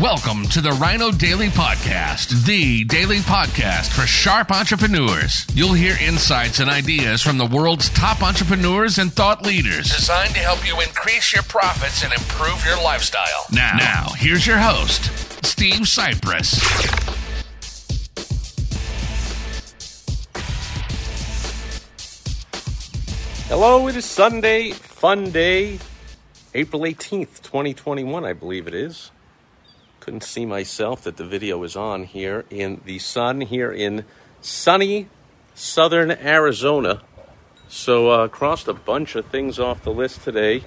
Welcome to the Rhino Daily Podcast, the daily podcast for sharp entrepreneurs. You'll hear insights and ideas from the world's top entrepreneurs and thought leaders, designed to help you increase your profits and improve your lifestyle. Now, now here's your host, Steve Sipress. Hello, it is Sunday, fun day, April 18th, 2021, I believe it is. Couldn't see myself that the video is on here in the sun here in sunny southern Arizona. So, uh, crossed a bunch of things off the list today.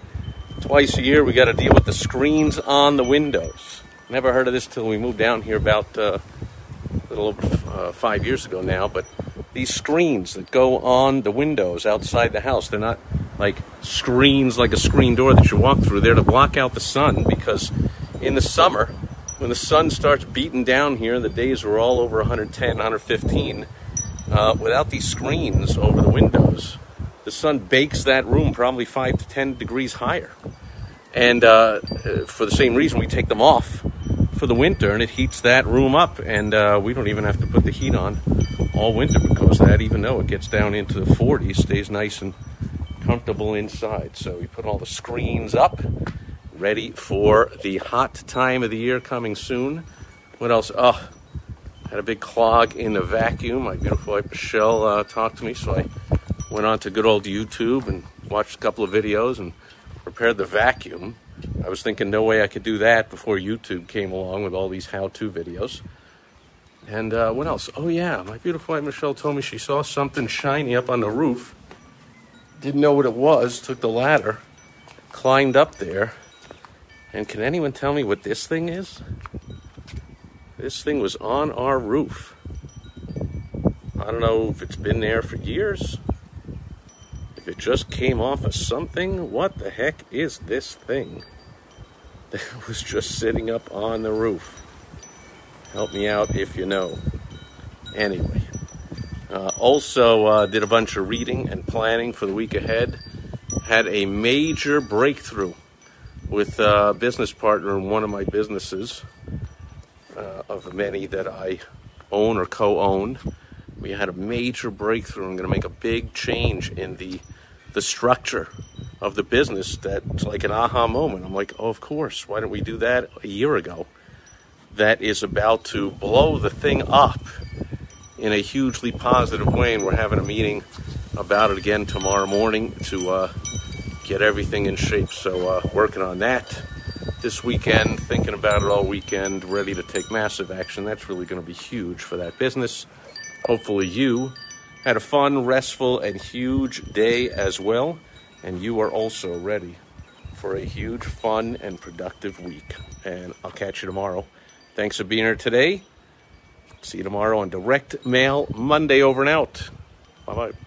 Twice a year, we got to deal with the screens on the windows. Never heard of this till we moved down here about uh, a little over uh, five years ago now, but these screens that go on the windows outside the house, they're not like screens like a screen door that you walk through. They're to block out the sun because in the summer, when the sun starts beating down here, the days are all over 110, 115. Uh, without these screens over the windows, the sun bakes that room probably five to 10 degrees higher. And uh, for the same reason, we take them off for the winter and it heats that room up. And uh, we don't even have to put the heat on all winter because that, even though it gets down into the 40s, stays nice and comfortable inside. So we put all the screens up, ready for the hot time of the year coming soon. What else? Oh, had a big clog in the vacuum. My beautiful wife Michelle uh, talked to me, so I went on to good old YouTube and watched a couple of videos and repaired the vacuum. I was thinking no way I could do that before YouTube came along with all these how-to videos. And uh, what else? Oh yeah, my beautiful wife Michelle told me she saw something shiny up on the roof. Didn't know what it was. Took the ladder, climbed up there, and can anyone tell me what this thing is? This thing was on our roof. I don't know if it's been there for years. If it just came off of something, what the heck is this thing that was just sitting up on the roof? Help me out if you know. Anyway, uh, also uh, did a bunch of reading and planning for the week ahead. Had a major breakthrough with a business partner in one of my businesses, uh, of many that I own or co-own. We had a major breakthrough. I'm going to make a big change in the the structure of the business. That's like an aha moment. I'm like, oh, of course. Why didn't we do that a year ago? That is about to blow the thing up in a hugely positive way, and we're having a meeting about it again tomorrow morning to uh, get everything in shape. So, uh, working on that this weekend, thinking about it all weekend, ready to take massive action. That's really going to be huge for that business. Hopefully, you had a fun, restful, and huge day as well, and you are also ready for a huge, fun, and productive week. And I'll catch you tomorrow. Thanks for being here today. See you tomorrow on Direct Mail Monday over and out. Bye bye.